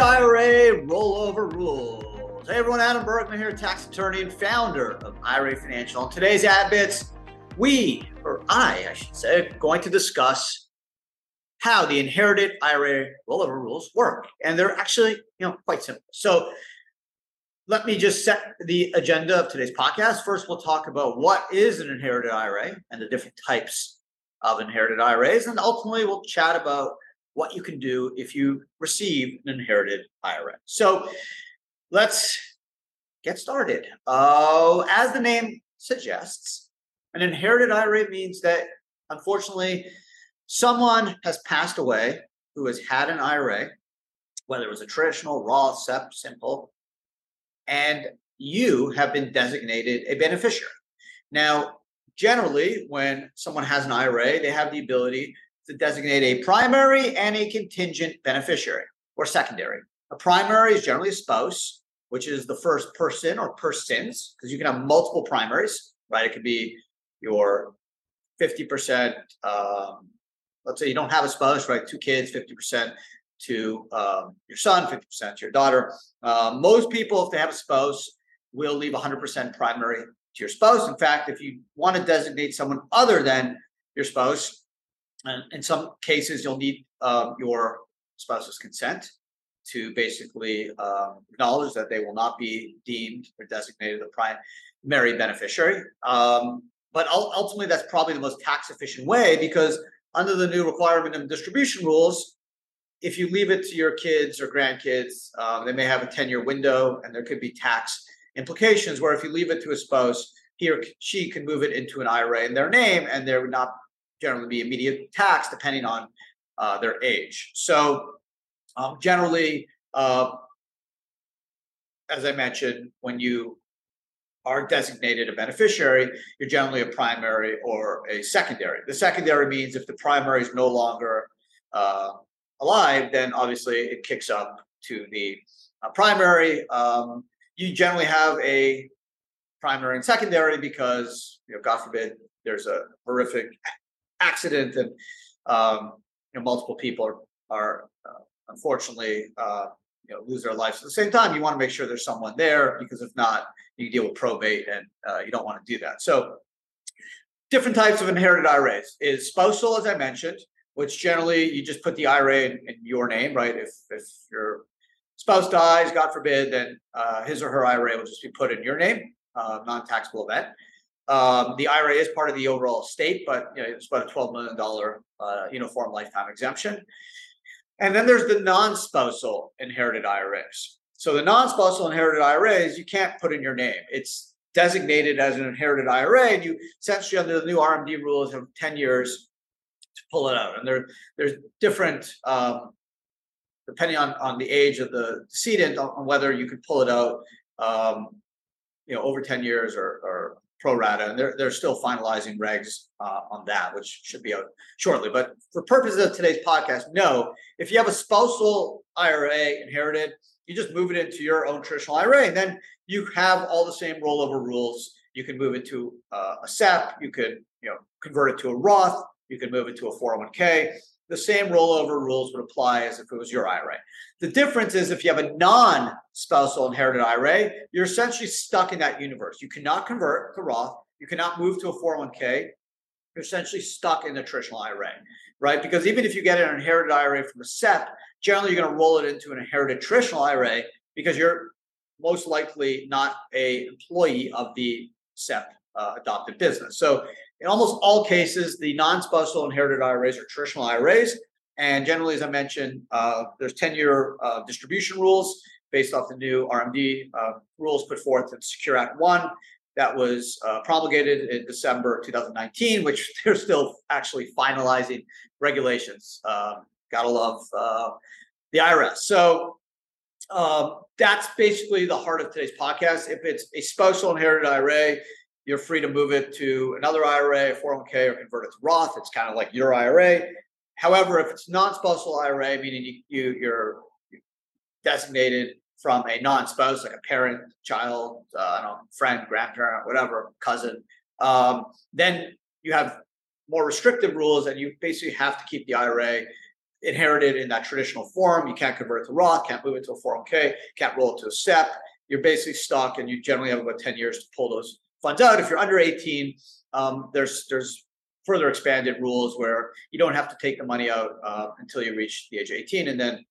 IRA rollover rules. Hey everyone, Adam Bergman here, tax attorney and founder of IRA Financial. On today's ad bits, we, or I, I should say, are going to discuss how the inherited IRA rollover rules work. And they're actually, you know, quite simple. So let me just set the agenda of today's podcast. First, we'll talk about what is an inherited IRA and the different types of inherited IRAs. And ultimately, we'll chat about what you can do if you receive an inherited IRA. So let's get started. Uh, as the name suggests, an inherited IRA means that unfortunately someone has passed away who has had an IRA, whether it was a traditional, Roth, SEP, simple, and you have been designated a beneficiary. Now, generally, when someone has an IRA, they have the ability to designate a primary and a contingent beneficiary or secondary. A primary is generally a spouse, which is the first person or persons, because you can have multiple primaries, right? It could be your 50%, um, let's say you don't have a spouse, right? Two kids, 50% to um, your son, 50% to your daughter. Uh, most people, if they have a spouse, will leave 100% primary to your spouse. In fact, if you want to designate someone other than your spouse, and in some cases, you'll need um, your spouse's consent to basically um, acknowledge that they will not be deemed or designated a primary beneficiary. Um, but ultimately, that's probably the most tax efficient way because under the new requirement and distribution rules, if you leave it to your kids or grandkids, um, they may have a 10 year window and there could be tax implications. Where if you leave it to a spouse, he or she can move it into an IRA in their name and there would not generally be immediate tax depending on uh, their age. So, um, generally, uh, as I mentioned, when you are designated a beneficiary, you're generally a primary or a secondary. The secondary means if the primary is no longer uh, alive, then obviously it kicks up to the uh, primary. Um, you generally have a primary and secondary because, you know, God forbid, there's a horrific accident and um, you know multiple people are are uh, unfortunately uh, you know lose their lives at the same time. You want to make sure there's someone there because if not, you deal with probate and uh, you don't want to do that. So different types of inherited IRAs is spousal, as I mentioned, which generally you just put the IRA in, in your name, right? If if your spouse dies, God forbid, then uh, his or her IRA will just be put in your name, uh, non-taxable event. Um, the IRA is part of the overall estate, but you know, it's about a $12 million uh, uniform lifetime exemption. And then there's the non spousal inherited IRAs. So the non spousal inherited IRAs, you can't put in your name. It's designated as an inherited IRA, and you essentially, under the new RMD rules, have 10 years to pull it out. And there, there's different, um, depending on, on the age of the decedent, on whether you can pull it out. Um, you know, over 10 years or, or pro rata, and they're, they're still finalizing regs uh, on that, which should be out shortly. But for purposes of today's podcast, no. If you have a spousal IRA inherited, you just move it into your own traditional IRA, and then you have all the same rollover rules. You can move it to uh, a SEP. You could, you know, convert it to a Roth. You can move it to a 401k the same rollover rules would apply as if it was your IRA. The difference is if you have a non spousal inherited IRA, you're essentially stuck in that universe. You cannot convert to Roth, you cannot move to a 401k. You're essentially stuck in the traditional IRA, right? Because even if you get an inherited IRA from a SEP, generally you're going to roll it into an inherited traditional IRA because you're most likely not a employee of the SEP uh, adopted business. So in almost all cases, the non-spousal inherited IRAs are traditional IRAs. And generally, as I mentioned, uh, there's 10-year uh, distribution rules based off the new RMD uh, rules put forth in Secure Act 1 that was uh, promulgated in December 2019, which they're still actually finalizing regulations. Um, gotta love uh, the IRS. So um, that's basically the heart of today's podcast. If it's a spousal inherited IRA, you're free to move it to another IRA, 401k, or convert it to Roth. It's kind of like your IRA. However, if it's non-spousal IRA, meaning you, you you're designated from a non-spouse, like a parent, child, uh, I don't know, friend, grandparent, whatever, cousin, um, then you have more restrictive rules, and you basically have to keep the IRA inherited in that traditional form. You can't convert it to Roth, can't move it to a 401k, can't roll it to a SEP. You're basically stuck, and you generally have about 10 years to pull those funds out. If you're under 18, um, there's there's further expanded rules where you don't have to take the money out uh, until you reach the age of 18, and then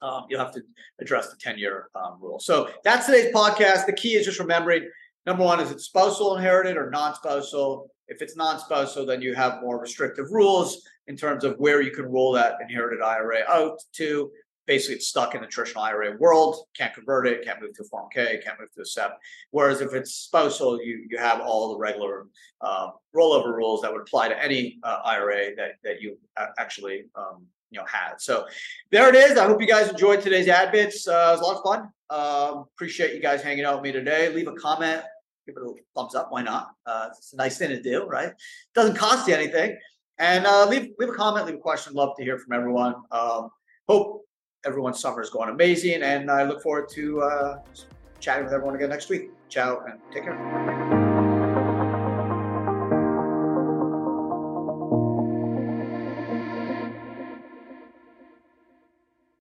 um, you'll have to address the 10 year um, rule. So that's today's podcast. The key is just remembering number one, is it spousal inherited or non spousal? If it's non spousal, then you have more restrictive rules in terms of where you can roll that inherited IRA out to. Basically, it's stuck in the traditional IRA world. Can't convert it. Can't move to a 401k, Can't move to a SEP. Whereas if it's spousal, you you have all the regular uh, rollover rules that would apply to any uh, IRA that that you actually um, you know had. So there it is. I hope you guys enjoyed today's ad bits. Uh, it was a lot of fun. Um, appreciate you guys hanging out with me today. Leave a comment. Give it a thumbs up. Why not? Uh, it's a nice thing to do, right? Doesn't cost you anything. And uh, leave leave a comment, leave a question. Love to hear from everyone. Um, hope everyone's summer is going amazing, and I look forward to uh, chatting with everyone again next week. Ciao, and take care.